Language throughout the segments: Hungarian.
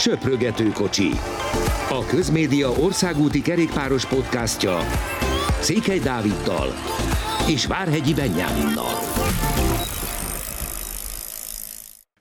Söprögető kocsi. A Közmédia országúti kerékpáros podcastja Székely Dáviddal és Várhegyi Benyáminnal.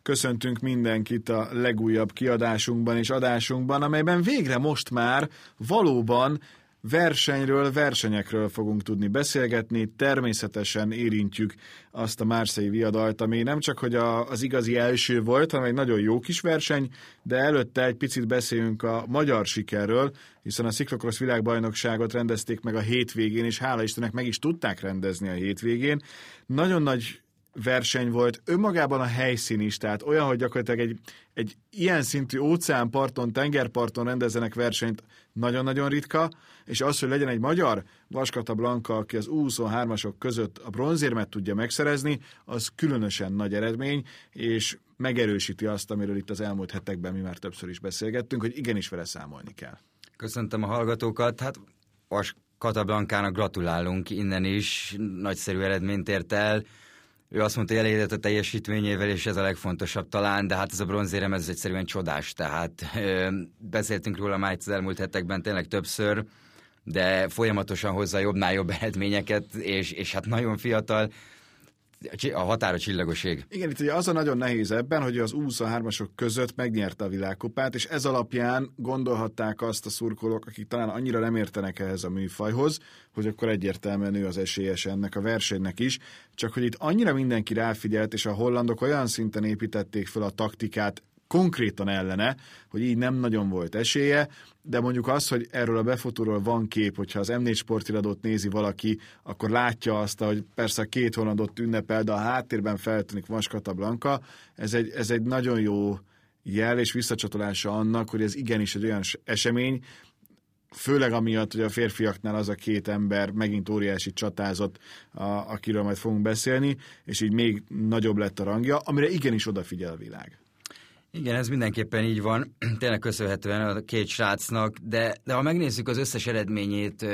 Köszöntünk mindenkit a legújabb kiadásunkban és adásunkban, amelyben végre most már valóban versenyről, versenyekről fogunk tudni beszélgetni, természetesen érintjük azt a Márszei viadalt, ami nem csak hogy a, az igazi első volt, hanem egy nagyon jó kis verseny, de előtte egy picit beszéljünk a magyar sikerről, hiszen a Cyclocross világbajnokságot rendezték meg a hétvégén, és hála Istennek meg is tudták rendezni a hétvégén. Nagyon nagy verseny volt, önmagában a helyszín is, tehát olyan, hogy gyakorlatilag egy, egy ilyen szintű óceánparton, tengerparton rendezenek versenyt nagyon-nagyon ritka, és az, hogy legyen egy magyar Vaskata Blanka, aki az U23-asok között a bronzérmet tudja megszerezni, az különösen nagy eredmény, és megerősíti azt, amiről itt az elmúlt hetekben mi már többször is beszélgettünk, hogy igenis vele számolni kell. Köszöntöm a hallgatókat, hát Vas Katablankának gratulálunk innen is, nagyszerű eredményt ért el, ő azt mondta, hogy elégedett a teljesítményével, és ez a legfontosabb talán, de hát ez a bronzérem, ez egyszerűen csodás, tehát ö, beszéltünk róla már az elmúlt hetekben tényleg többször, de folyamatosan hozza jobbnál jobb eredményeket, és, és hát nagyon fiatal, a határa csillagoség. Igen, itt ugye az a nagyon nehéz ebben, hogy az 23-asok között megnyerte a világkupát, és ez alapján gondolhatták azt a szurkolók, akik talán annyira nem értenek ehhez a műfajhoz, hogy akkor egyértelműen ő az esélyes ennek a versenynek is, csak hogy itt annyira mindenki ráfigyelt, és a hollandok olyan szinten építették fel a taktikát, konkrétan ellene, hogy így nem nagyon volt esélye, de mondjuk az, hogy erről a befutóról van kép, hogyha az M4 sportiradót nézi valaki, akkor látja azt, hogy persze a két hollandot ünnepel, de a háttérben feltűnik Vaskata Blanka, ez egy, ez egy nagyon jó jel és visszacsatolása annak, hogy ez igenis egy olyan esemény, főleg amiatt, hogy a férfiaknál az a két ember megint óriási csatázott, a, akiről majd fogunk beszélni, és így még nagyobb lett a rangja, amire igenis odafigyel a világ. Igen, ez mindenképpen így van, tényleg köszönhetően a két srácnak, de, de ha megnézzük az összes eredményét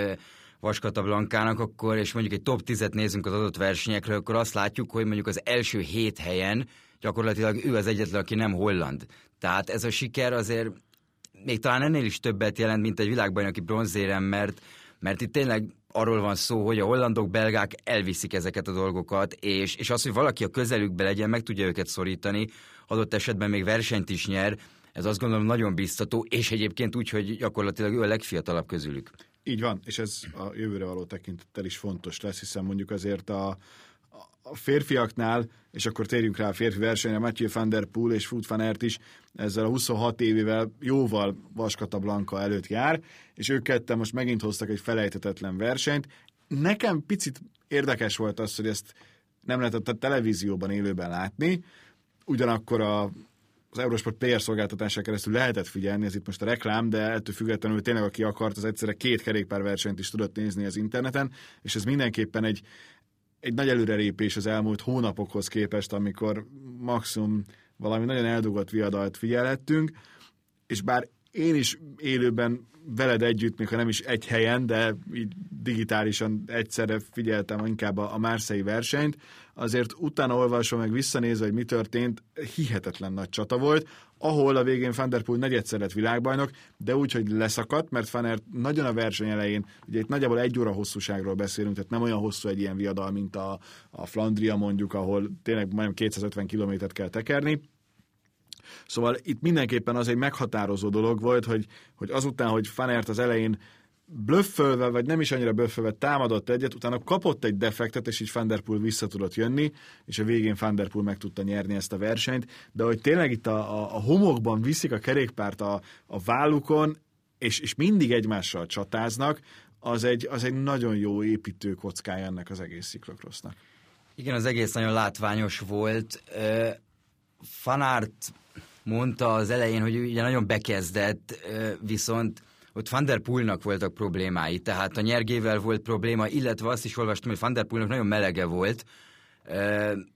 Vaskata Blankának, akkor, és mondjuk egy top 10-et nézünk az adott versenyekről, akkor azt látjuk, hogy mondjuk az első hét helyen gyakorlatilag ő az egyetlen, aki nem holland. Tehát ez a siker azért még talán ennél is többet jelent, mint egy világbajnoki bronzérem, mert, mert itt tényleg arról van szó, hogy a hollandok, belgák elviszik ezeket a dolgokat, és, és az, hogy valaki a közelükbe legyen, meg tudja őket szorítani, adott esetben még versenyt is nyer, ez azt gondolom nagyon biztató, és egyébként úgy, hogy gyakorlatilag ő a legfiatalabb közülük. Így van, és ez a jövőre való tekintettel is fontos lesz, hiszen mondjuk azért a, a férfiaknál, és akkor térjünk rá a férfi versenyre, Matthew van der Poel és Food van Aert is ezzel a 26 évével jóval Vaskata Blanka előtt jár, és ők ketten most megint hoztak egy felejtetetlen versenyt. Nekem picit érdekes volt az, hogy ezt nem lehetett a televízióban élőben látni, ugyanakkor a az Eurosport PR szolgáltatásán keresztül lehetett figyelni, ez itt most a reklám, de ettől függetlenül tényleg aki akart, az egyszerre két kerékpárversenyt is tudott nézni az interneten, és ez mindenképpen egy, egy nagy előrelépés az elmúlt hónapokhoz képest, amikor maximum valami nagyon eldugott viadalt figyelhettünk, és bár én is élőben veled együtt, még ha nem is egy helyen, de így digitálisan egyszerre figyeltem inkább a, a Márszei versenyt, azért utána olvasom meg visszanézve, hogy mi történt, hihetetlen nagy csata volt, ahol a végén Van der Poel negyedszer lett világbajnok, de úgy, hogy leszakadt, mert Fanert nagyon a verseny elején, ugye itt nagyjából egy óra hosszúságról beszélünk, tehát nem olyan hosszú egy ilyen viadal, mint a, a Flandria mondjuk, ahol tényleg majdnem 250 kilométert kell tekerni, Szóval itt mindenképpen az egy meghatározó dolog volt, hogy, hogy azután, hogy Fanert az elején blöffölve, vagy nem is annyira blöffölve támadott egyet, utána kapott egy defektet, és így Van Der Poel vissza tudott jönni, és a végén Van Der Poel meg tudta nyerni ezt a versenyt, de hogy tényleg itt a, a, a homokban viszik a kerékpárt a, a vállukon, és, és mindig egymással csatáznak, az egy, az egy nagyon jó építő kockája ennek az egész sziklokrosznak. Igen, az egész nagyon látványos volt. Fanárt mondta az elején, hogy ugye nagyon bekezdett, viszont ott Van der Poelnak voltak problémái, tehát a nyergével volt probléma, illetve azt is olvastam, hogy Van der Poelnak nagyon melege volt,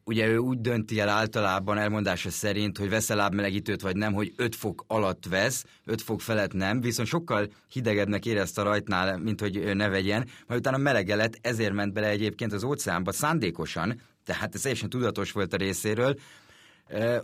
ugye ő úgy dönti el általában elmondása szerint, hogy vesz-e lábmelegítőt vagy nem, hogy 5 fok alatt vesz, 5 fok felett nem, viszont sokkal hidegebbnek érezte a rajtnál, mint hogy ne vegyen, majd utána melege lett, ezért ment bele egyébként az óceánba szándékosan, tehát ez teljesen tudatos volt a részéről,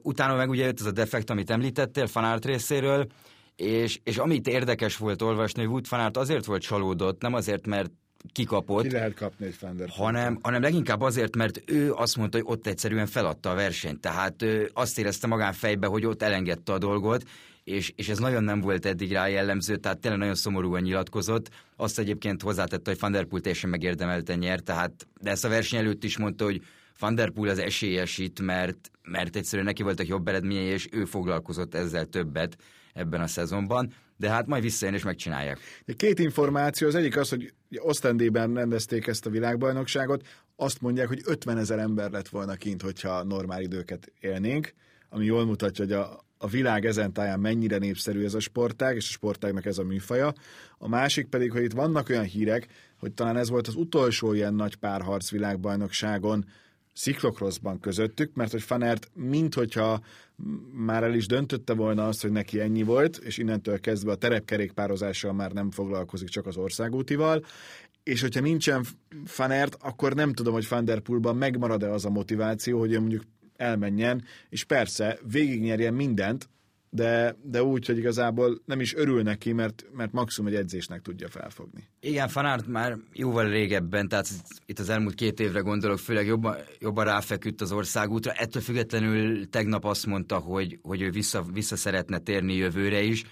Utána meg ugye jött ez a defekt, amit említettél, fanárt részéről, és, és amit érdekes volt olvasni, hogy Wood fanárt azért volt csalódott, nem azért, mert kikapott. Ki lehet kapni egy Fender hanem, hanem leginkább azért, mert ő azt mondta, hogy ott egyszerűen feladta a versenyt. Tehát ő azt érezte magán fejbe, hogy ott elengedte a dolgot, és, és ez nagyon nem volt eddig rá jellemző, tehát tényleg nagyon szomorúan nyilatkozott. Azt egyébként hozzátette, hogy Van Der Poel teljesen megérdemelten nyert, tehát, de ezt a verseny előtt is mondta, hogy Van Der Poel az esélyes itt, mert, mert egyszerűen neki voltak jobb eredményei, és ő foglalkozott ezzel többet ebben a szezonban, de hát majd visszajön és megcsinálják. Két információ, az egyik az, hogy Osztendében rendezték ezt a világbajnokságot, azt mondják, hogy 50 ezer ember lett volna kint, hogyha normál időket élnénk, ami jól mutatja, hogy a, a világ ezen táján mennyire népszerű ez a sportág, és a sportágnak ez a műfaja. A másik pedig, hogy itt vannak olyan hírek, hogy talán ez volt az utolsó ilyen nagy párharc világbajnokságon, sziklokroszban közöttük, mert hogy Fanert, mint hogyha már el is döntötte volna azt, hogy neki ennyi volt, és innentől kezdve a terepkerékpározással már nem foglalkozik, csak az országútival, és hogyha nincsen Fanert, akkor nem tudom, hogy Van Der Poelban megmarad-e az a motiváció, hogy ő mondjuk elmenjen, és persze végignyerjen mindent, de, de úgy, hogy igazából nem is örül neki, mert, mert maximum egy edzésnek tudja felfogni. Igen, Fanárt már jóval régebben, tehát itt az elmúlt két évre gondolok, főleg jobban, jobban ráfeküdt az országútra. Ettől függetlenül tegnap azt mondta, hogy, hogy ő vissza, vissza szeretne térni jövőre is.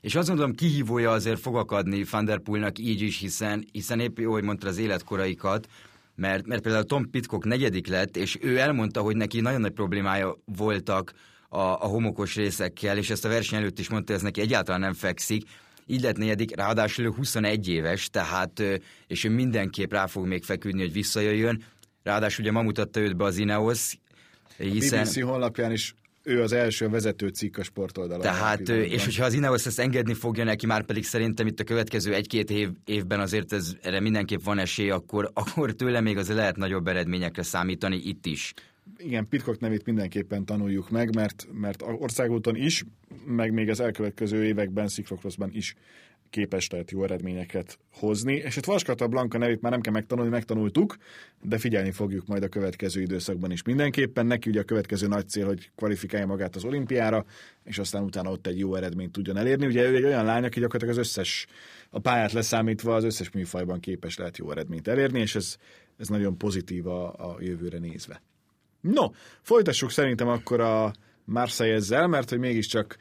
És azt gondolom, kihívója azért fog akadni Van így is, hiszen, hiszen épp jó, hogy mondta az életkoraikat, mert, mert például Tom Pitcock negyedik lett, és ő elmondta, hogy neki nagyon nagy problémája voltak a, a homokos részekkel, és ezt a verseny előtt is mondta, ez neki egyáltalán nem fekszik, így lett negyedik, ráadásul ő 21 éves, tehát, és ő mindenképp rá fog még feküdni, hogy visszajöjjön. Ráadásul ugye ma mutatta őt be az Ineos, hiszen... A BBC honlapján is ő az első vezető cikk a sportoldalon. Tehát, és hogyha az Ineos ezt engedni fogja neki, már pedig szerintem itt a következő egy-két év, évben azért ez, erre mindenképp van esély, akkor, akkor tőle még azért lehet nagyobb eredményekre számítani itt is igen, Pitcock nevét mindenképpen tanuljuk meg, mert, mert országúton is, meg még az elkövetkező években Sziklokroszban is képes lehet jó eredményeket hozni, és itt Vaskata Blanka nevét már nem kell megtanulni, megtanultuk, de figyelni fogjuk majd a következő időszakban is mindenképpen. Neki ugye a következő nagy cél, hogy kvalifikálja magát az olimpiára, és aztán utána ott egy jó eredményt tudjon elérni. Ugye ő egy olyan lány, aki gyakorlatilag az összes, a pályát leszámítva az összes műfajban képes lehet jó eredményt elérni, és ez, ez nagyon pozitív a, a jövőre nézve. No, folytassuk szerintem akkor a Marseille-ezzel, mert hogy mégiscsak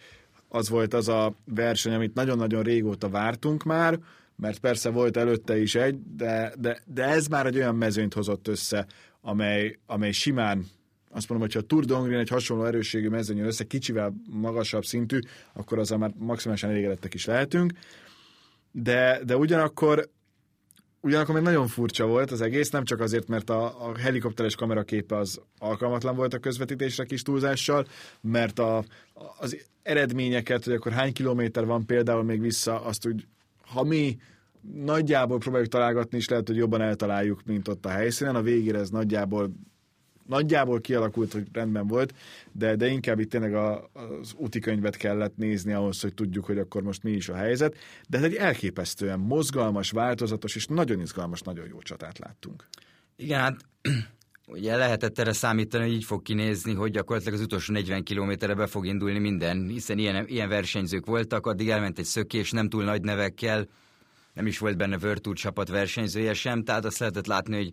az volt az a verseny, amit nagyon-nagyon régóta vártunk már, mert persze volt előtte is egy, de, de, de ez már egy olyan mezőnyt hozott össze, amely, amely simán azt mondom, hogy ha a Tour de egy hasonló erősségű mezőny össze, kicsivel magasabb szintű, akkor azzal már maximálisan elégedettek is lehetünk. De, de ugyanakkor Ugyanakkor még nagyon furcsa volt az egész, nem csak azért, mert a, a helikopteres kameraképe az alkalmatlan volt a közvetítésre kis túlzással, mert a, az eredményeket, hogy akkor hány kilométer van például még vissza, azt úgy, ha mi nagyjából próbáljuk találgatni, és lehet, hogy jobban eltaláljuk, mint ott a helyszínen. A végére ez nagyjából nagyjából kialakult, hogy rendben volt, de, de inkább itt tényleg a, az úti könyvet kellett nézni ahhoz, hogy tudjuk, hogy akkor most mi is a helyzet. De ez egy elképesztően mozgalmas, változatos és nagyon izgalmas, nagyon jó csatát láttunk. Igen, hát ugye lehetett erre számítani, hogy így fog kinézni, hogy gyakorlatilag az utolsó 40 kilométerre be fog indulni minden, hiszen ilyen, ilyen versenyzők voltak, addig elment egy szökés, nem túl nagy nevekkel, nem is volt benne Virtu csapat versenyzője sem, tehát azt lehetett látni, hogy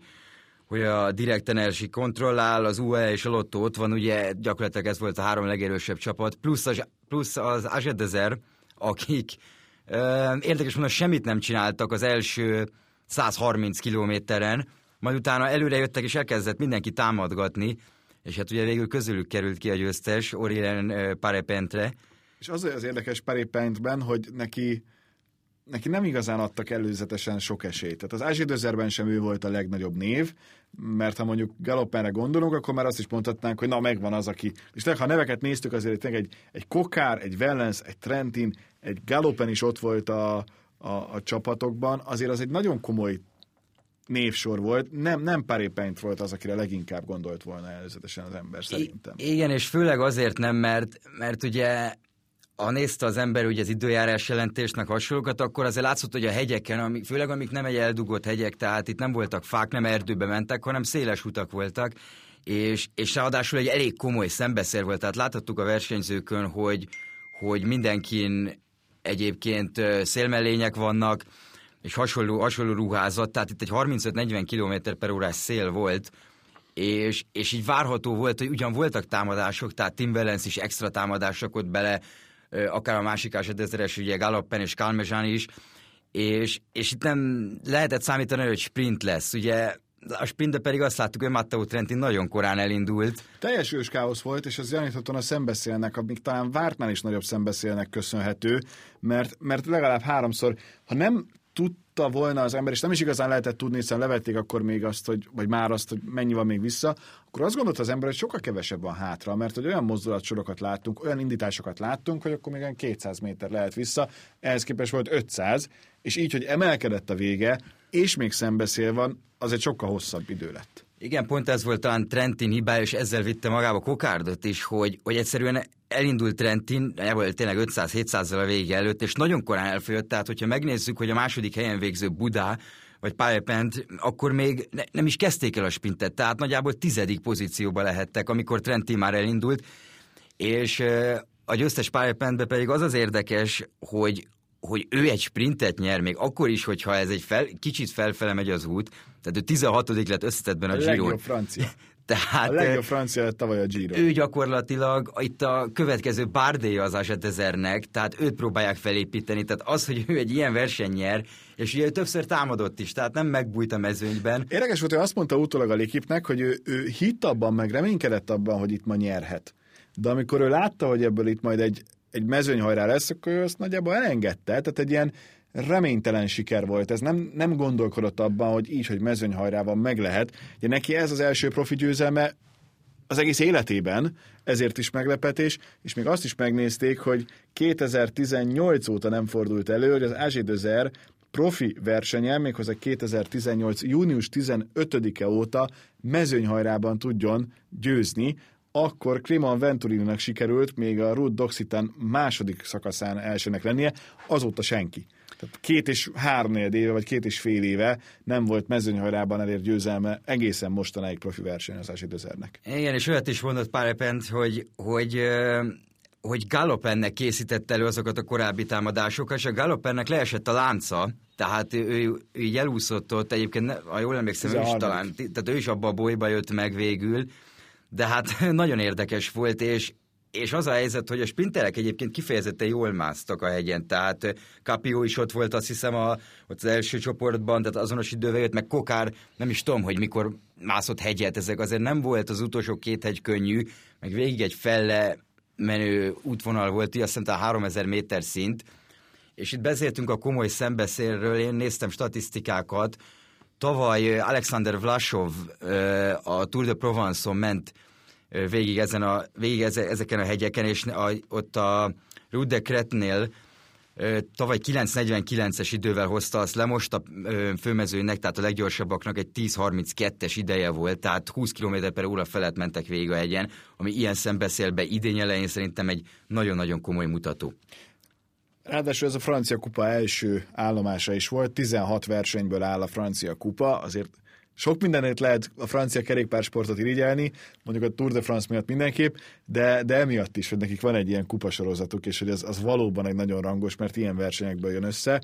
hogy a Direct Energy kontrollál, az UE és a Lotto ott van, ugye gyakorlatilag ez volt a három legerősebb csapat, plusz az, plusz az Azedezer, akik euh, érdekes mondom, semmit nem csináltak az első 130 kilométeren, majd utána előre jöttek és elkezdett mindenki támadgatni, és hát ugye végül közülük került ki a győztes, Aurélien Parepentre. És az az érdekes Parepentben, hogy neki neki nem igazán adtak előzetesen sok esélyt. Tehát az Ázsidözerben sem ő volt a legnagyobb név, mert ha mondjuk Galoppenre gondolunk, akkor már azt is mondhatnánk, hogy na megvan az, aki... És tényleg, ha neveket néztük, azért egy, egy Kokár, egy Wellens, egy Trentin, egy Galoppen is ott volt a, a, a csapatokban, azért az egy nagyon komoly névsor volt, nem, nem Paré Paint volt az, akire leginkább gondolt volna előzetesen az ember szerintem. I- igen, és főleg azért nem, mert, mert ugye ha nézte az ember ugye az időjárás jelentésnek hasonlókat, akkor azért látszott, hogy a hegyeken, amik, főleg amik nem egy eldugott hegyek, tehát itt nem voltak fák, nem erdőbe mentek, hanem széles utak voltak, és, és ráadásul egy elég komoly szembeszél volt, tehát láthattuk a versenyzőkön, hogy, hogy mindenkin egyébként szélmellények vannak, és hasonló, hasonló ruházat, tehát itt egy 35-40 km per órás szél volt, és, és így várható volt, hogy ugyan voltak támadások, tehát Timberlands is extra támadások ott bele, akár a másik esetezeres, ugye Galoppen és Kalmezsán is, és, és itt nem lehetett számítani, hogy sprint lesz. Ugye a sprintbe pedig azt láttuk, hogy Matteo Trentin nagyon korán elindult. Teljes ős káosz volt, és az gyaníthatóan a szembeszélnek, amik talán vártnál is nagyobb szembeszélnek köszönhető, mert, mert legalább háromszor, ha nem tudta volna az ember, és nem is igazán lehetett tudni, hiszen levették akkor még azt, hogy, vagy már azt, hogy mennyi van még vissza, akkor azt gondolta az ember, hogy sokkal kevesebb van hátra, mert hogy olyan mozdulatsorokat láttunk, olyan indításokat láttunk, hogy akkor még 200 méter lehet vissza, ehhez képest volt 500, és így, hogy emelkedett a vége, és még szembeszél van, az egy sokkal hosszabb idő lett. Igen, pont ez volt talán Trentin hibája, és ezzel vitte magába Kokárdot is, hogy, hogy egyszerűen elindult Trentin, volt tényleg 500-700-zal a vége előtt, és nagyon korán elfogyott, tehát hogyha megnézzük, hogy a második helyen végző Budá, vagy Pályapent, akkor még ne, nem is kezdték el a spintet, tehát nagyjából tizedik pozícióba lehettek, amikor Trentin már elindult, és a győztes Pályapentbe pedig az az érdekes, hogy hogy ő egy sprintet nyer, még akkor is, hogyha ez egy fel, kicsit felfele megy az út, tehát ő 16 lett összetettben a, a. A francia. Tehát, a legjobb francia tavaly a Giro. Ő gyakorlatilag itt a következő bárdéja az Asetezernek, tehát őt próbálják felépíteni, tehát az, hogy ő egy ilyen verseny nyer, és ugye ő többször támadott is, tehát nem megbújt a mezőnyben. Érdekes volt, hogy azt mondta utólag a Likipnek, hogy ő, ő hitt abban, meg reménykedett abban, hogy itt ma nyerhet. De amikor ő látta, hogy ebből itt majd egy, egy mezőnyhajrá lesz, akkor ő azt nagyjából elengedte. Tehát egy ilyen reménytelen siker volt. Ez nem, nem gondolkodott abban, hogy így, hogy mezőnyhajrában meg lehet. Ugye neki ez az első profi győzelme az egész életében, ezért is meglepetés, és még azt is megnézték, hogy 2018 óta nem fordult elő, hogy az Ázsi Dözer profi versenyen, méghozzá 2018. június 15-e óta mezőnyhajrában tudjon győzni, akkor Kliman Venturininak sikerült még a Ruth Doxitan második szakaszán elsőnek lennie, azóta senki. Tehát két és három éve, vagy két és fél éve nem volt mezőnyhajrában elért győzelme egészen mostanáig profi versenyezási dözernek. Igen, és olyat is mondott Párepent, hogy, hogy hogy Galopennek készítette elő azokat a korábbi támadásokat, és a Galopennek leesett a lánca, tehát ő, ő így elúszott ott, egyébként, ha jól emlékszem, ő is talán, tehát ő is abba a bolyba jött meg végül, de hát nagyon érdekes volt, és, és az a helyzet, hogy a sprinterek egyébként kifejezetten jól másztak a hegyen, tehát Capio is ott volt, azt hiszem, a, ott az első csoportban, tehát azonos idővel jött, meg Kokár, nem is tudom, hogy mikor mászott hegyet, ezek azért nem volt az utolsó két hegy könnyű, meg végig egy felle menő útvonal volt, azt hiszem, a 3000 méter szint, és itt beszéltünk a komoly szembeszélről, én néztem statisztikákat, tavaly Alexander Vlasov a Tour de Provence-on ment végig, ezen a, végig ezeken a hegyeken, és a, ott a Rue de Cretnél tavaly 9.49-es idővel hozta azt le, most a főmezőnek, tehát a leggyorsabbaknak egy 10.32-es ideje volt, tehát 20 km per óra felett mentek végig a hegyen, ami ilyen szembeszélbe idény elején szerintem egy nagyon-nagyon komoly mutató. Ráadásul ez a francia kupa első állomása is volt, 16 versenyből áll a francia kupa, azért sok mindenét lehet a francia kerékpársportot irigyelni, mondjuk a Tour de France miatt mindenképp, de, de emiatt is, hogy nekik van egy ilyen kupasorozatuk, és hogy ez az valóban egy nagyon rangos, mert ilyen versenyekből jön össze.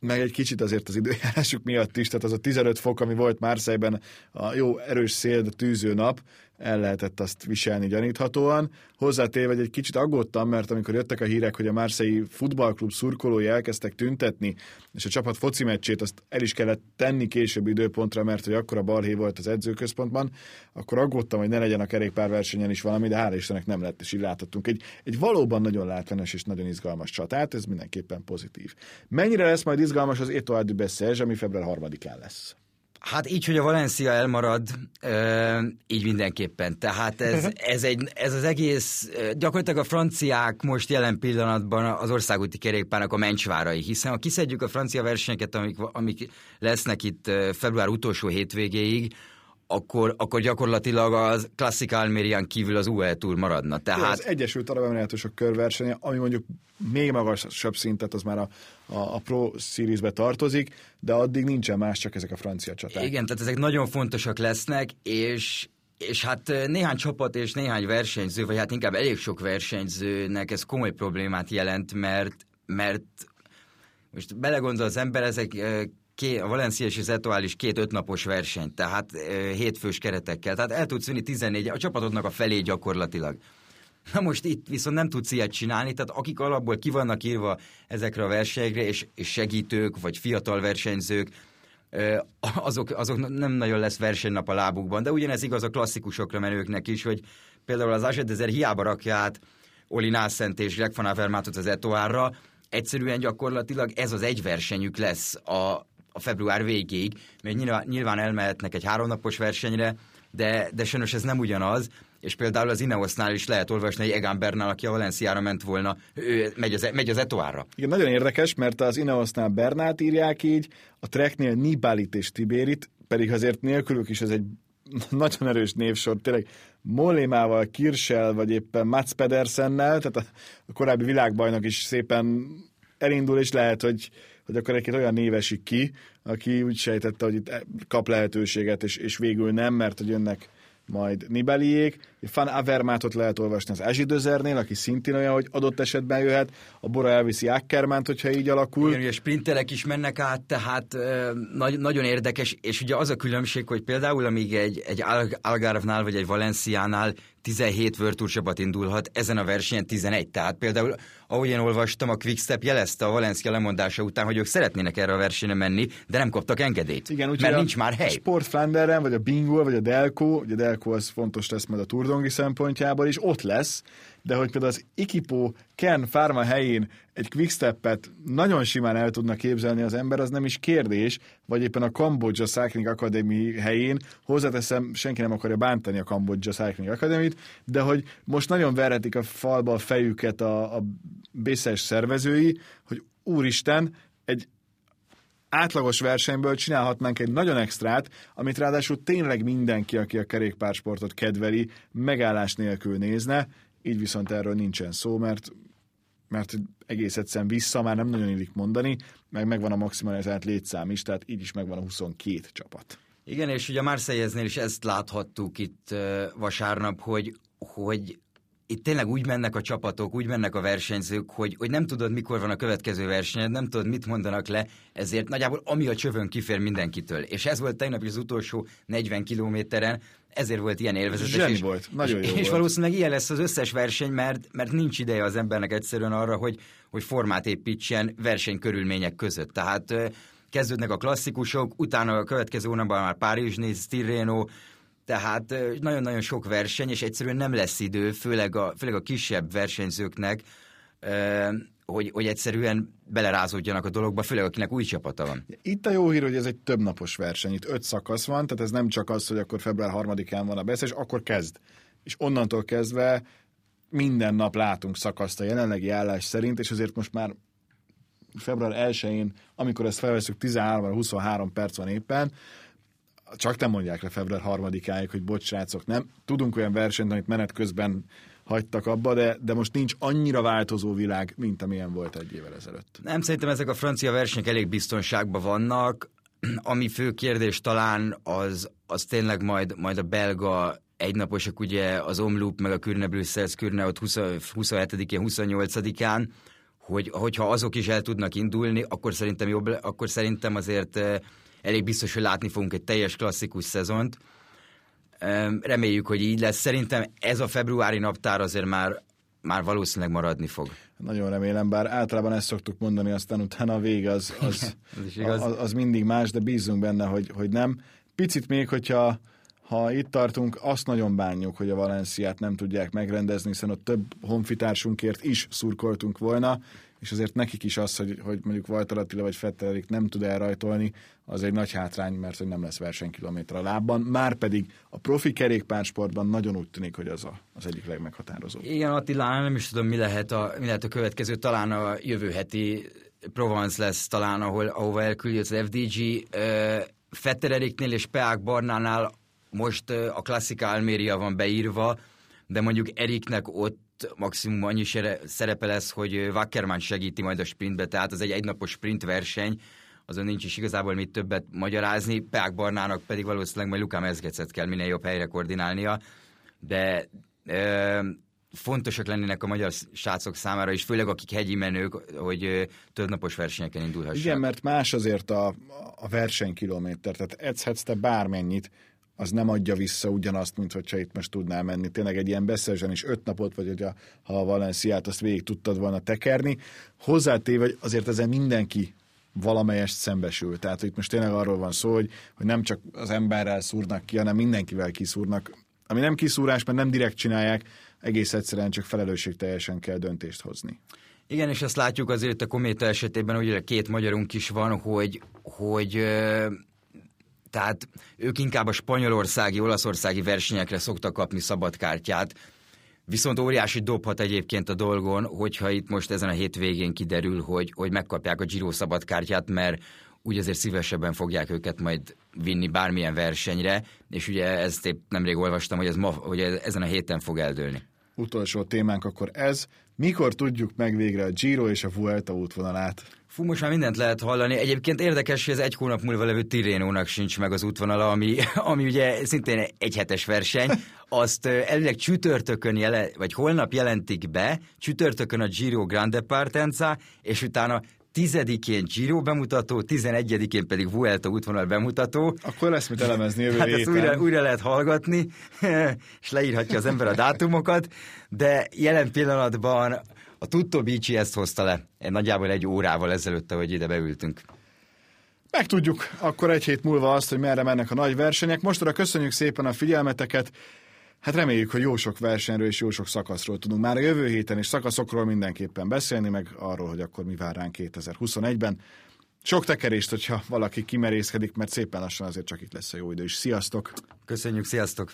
Meg egy kicsit azért az időjárásuk miatt is, tehát az a 15 fok, ami volt Márszájban, a jó erős szél, a tűző nap, el lehetett azt viselni gyaníthatóan. Hozzátéve, hogy egy kicsit aggódtam, mert amikor jöttek a hírek, hogy a Márszei futballklub szurkolói elkezdtek tüntetni, és a csapat foci meccsét azt el is kellett tenni később időpontra, mert hogy akkor a balhé volt az edzőközpontban, akkor aggódtam, hogy ne legyen a kerékpárversenyen is valami, de hála Istennek nem lett, és így láthattunk egy, egy valóban nagyon látványos és nagyon izgalmas csatát, ez mindenképpen pozitív. Mennyire lesz majd izgalmas az Etoile du ami február 3-án lesz? Hát így, hogy a Valencia elmarad, így mindenképpen. Tehát ez, mhm. ez, egy, ez az egész, gyakorlatilag a franciák most jelen pillanatban az országúti kerékpárnak a mencsvárai, hiszen ha kiszedjük a francia versenyeket, amik, amik lesznek itt február utolsó hétvégéig, akkor, akkor gyakorlatilag az klasszik Almérián kívül az UE Tour maradna. Tehát... Az Egyesült Arab Emirátusok körversenye, ami mondjuk még magasabb szintet, az már a, a, a Pro Series-be tartozik, de addig nincsen más, csak ezek a francia csaták. Igen, tehát ezek nagyon fontosak lesznek, és és hát néhány csapat és néhány versenyző, vagy hát inkább elég sok versenyzőnek ez komoly problémát jelent, mert, mert most belegondol az ember, ezek ké, a Valencia és az Etoile is két ötnapos verseny, tehát hétfős keretekkel. Tehát el tudsz vinni 14, a csapatodnak a felé gyakorlatilag. Na most itt viszont nem tudsz ilyet csinálni, tehát akik alapból ki vannak írva ezekre a versenyekre, és, és segítők, vagy fiatal versenyzők, azok, azok nem nagyon lesz versenynap a lábukban, de ugyanez igaz a klasszikusokra menőknek is, hogy például az Azedezer hiába rakja át Oli Nászent és Jack van Avermátot az Etoárra, egyszerűen gyakorlatilag ez az egy versenyük lesz a, a február végéig, mert nyilván, elmehetnek egy háromnapos versenyre, de, de sajnos ez nem ugyanaz, és például az Ineosnál is lehet olvasni, hogy Egan Bernal, aki a Valenciára ment volna, ő megy az, megy az Etoára. Igen, nagyon érdekes, mert az Ineosnál Bernát írják így, a Treknél Nibalit és Tibérit, pedig azért nélkülük is ez egy nagyon erős névsor, tényleg Molémával, Kirsel, vagy éppen Mats Pedersennel, tehát a korábbi világbajnok is szépen elindul, és lehet, hogy hogy akkor egy olyan névesik ki, aki úgy sejtette, hogy itt kap lehetőséget, és, és végül nem, mert hogy jönnek majd Nibeliék. Fan Avermátot lehet olvasni az Ezsidözernél, aki szintén olyan, hogy adott esetben jöhet. A Bora elviszi Ackermánt, hogyha így alakul. Igen, ugye sprinterek is mennek át, tehát e, nagy, nagyon érdekes, és ugye az a különbség, hogy például amíg egy, egy Algarve-nál vagy egy Valenciánál 17 World Tour csapat indulhat, ezen a versenyen 11. Tehát például, ahogy én olvastam, a Quickstep jelezte a Valencia lemondása után, hogy ők szeretnének erre a versenyre menni, de nem kaptak engedélyt, Igen, mert nincs már hely. A Sport Flanderen, vagy a Bingo, vagy a Delco, ugye a Delco az fontos lesz majd a Turdongi szempontjából, és ott lesz, de hogy például az Ikipo Ken Pharma helyén egy quickstep nagyon simán el tudna képzelni az ember, az nem is kérdés, vagy éppen a Kambodzsa Cycling Academy helyén, hozzáteszem, senki nem akarja bántani a Kambodzsa Cycling academy de hogy most nagyon verhetik a falba a fejüket a, a szervezői, hogy úristen, egy átlagos versenyből csinálhatnánk egy nagyon extrát, amit ráadásul tényleg mindenki, aki a kerékpársportot kedveli, megállás nélkül nézne, így viszont erről nincsen szó, mert mert egész egyszerűen vissza már nem nagyon illik mondani, meg megvan a maximalizált létszám is, tehát így is megvan a 22 csapat. Igen, és ugye a Marseilleznél is ezt láthattuk itt vasárnap, hogy, hogy itt tényleg úgy mennek a csapatok, úgy mennek a versenyzők, hogy, hogy nem tudod, mikor van a következő versenyed, nem tudod, mit mondanak le, ezért nagyjából ami a csövön kifér mindenkitől. És ez volt tegnap is az utolsó 40 kilométeren, ezért volt ilyen élvezetes. Zseni és, volt, nagyon és, jó És volt. valószínűleg ilyen lesz az összes verseny, mert, mert nincs ideje az embernek egyszerűen arra, hogy, hogy formát építsen versenykörülmények között. Tehát kezdődnek a klasszikusok, utána a következő hónapban már Párizs, Tirreno, tehát nagyon-nagyon sok verseny, és egyszerűen nem lesz idő, főleg a, főleg a kisebb versenyzőknek, hogy, hogy egyszerűen belerázódjanak a dologba, főleg akinek új csapata van. Itt a jó hír, hogy ez egy több napos verseny, itt öt szakasz van, tehát ez nem csak az, hogy akkor február harmadikán van a beszélés, akkor kezd. És onnantól kezdve minden nap látunk szakaszt a jelenlegi állás szerint, és azért most már február 1-én, amikor ezt felveszünk, 13-23 perc van éppen, csak nem mondják le február harmadikáig, hogy bocs, srácok, nem. Tudunk olyan versenyt, amit menet közben hagytak abba, de, de most nincs annyira változó világ, mint amilyen volt egy évvel ezelőtt. Nem, szerintem ezek a francia versenyek elég biztonságban vannak. Ami fő kérdés talán az, az tényleg majd, majd a belga egynaposok, ugye az Omloop meg a Kürne Brüsszel, Kürne ott 20, 27-én, 28-án, hogy, hogyha azok is el tudnak indulni, akkor szerintem jobb, akkor szerintem azért eh, elég biztos, hogy látni fogunk egy teljes klasszikus szezont. Reméljük, hogy így lesz. Szerintem ez a februári naptár azért már, már valószínűleg maradni fog. Nagyon remélem, bár általában ezt szoktuk mondani, aztán utána a vég az, az, az, az, az mindig más, de bízunk benne, hogy, hogy nem. Picit még, hogyha ha itt tartunk, azt nagyon bánjuk, hogy a Valenciát nem tudják megrendezni, hiszen ott több honfitársunkért is szurkoltunk volna, és azért nekik is az, hogy, hogy mondjuk Vajtar Attila vagy Fettelik nem tud elrajtolni, az egy nagy hátrány, mert hogy nem lesz versenykilométer a lábban, már pedig a profi kerékpársportban nagyon úgy tűnik, hogy az a, az egyik legmeghatározóbb. Igen, Attila, nem is tudom, mi lehet, a, mi lehet a következő, talán a jövő heti Provence lesz talán, ahol, ahova elküldi az FDG. Fetter Eriknél és Peák Barnánál most a klasszika Alméria van beírva, de mondjuk Eriknek ott maximum annyi szerepe lesz, hogy Wackermann segíti majd a sprintbe, tehát az egy egynapos sprint verseny, azon nincs is igazából mit többet magyarázni, Peák Barnának pedig valószínűleg majd Luká Mezgecet kell minél jobb helyre koordinálnia, de ö, fontosak lennének a magyar srácok számára, és főleg akik hegyi menők, hogy több napos versenyeken indulhassanak. Igen, mert más azért a, a versenykilométer, tehát edzhetsz te bármennyit, az nem adja vissza ugyanazt, mint hogyha itt most tudnál menni. Tényleg egy ilyen beszélzen is öt napot, vagy hogy a, ha a Valenciát azt végig tudtad volna tekerni. Hozzátéve, hogy azért ezen mindenki valamelyest szembesül. Tehát itt most tényleg arról van szó, hogy, hogy nem csak az emberrel szúrnak ki, hanem mindenkivel kiszúrnak. Ami nem kiszúrás, mert nem direkt csinálják, egész egyszerűen csak felelősségteljesen kell döntést hozni. Igen, és ezt látjuk azért a Kométa esetében, hogy két magyarunk is van, hogy, hogy tehát ők inkább a spanyolországi, olaszországi versenyekre szoktak kapni szabadkártyát, Viszont óriási dobhat egyébként a dolgon, hogyha itt most ezen a hétvégén kiderül, hogy, hogy megkapják a Giro szabadkártyát, mert úgy azért szívesebben fogják őket majd vinni bármilyen versenyre, és ugye ezt épp nemrég olvastam, hogy ez ma, hogy ezen a héten fog eldőlni. Utolsó témánk akkor ez. Mikor tudjuk meg végre a Giro és a Vuelta útvonalát? Fú, most már mindent lehet hallani. Egyébként érdekes, hogy az egy hónap múlva levő Tirénónak sincs meg az útvonala, ami, ami ugye szintén egy hetes verseny. Azt elvileg csütörtökön, jele, vagy holnap jelentik be, csütörtökön a Giro Grande Partenza, és utána tizedikén Giro bemutató, tizenegyedikén pedig Vuelta útvonal bemutató. Akkor lesz mit elemezni jövő hát ezt újra, újra lehet hallgatni, és leírhatja az ember a dátumokat, de jelen pillanatban a Tutto Bici ezt hozta le, nagyjából egy órával ezelőtt, ahogy ide beültünk. Megtudjuk akkor egy hét múlva azt, hogy merre mennek a nagy versenyek. Mostra köszönjük szépen a figyelmeteket. Hát reméljük, hogy jó sok versenyről és jó sok szakaszról tudunk már a jövő héten és szakaszokról mindenképpen beszélni, meg arról, hogy akkor mi vár ránk 2021-ben. Sok tekerést, hogyha valaki kimerészkedik, mert szépen lassan azért csak itt lesz a jó idő is. Sziasztok! Köszönjük, sziasztok!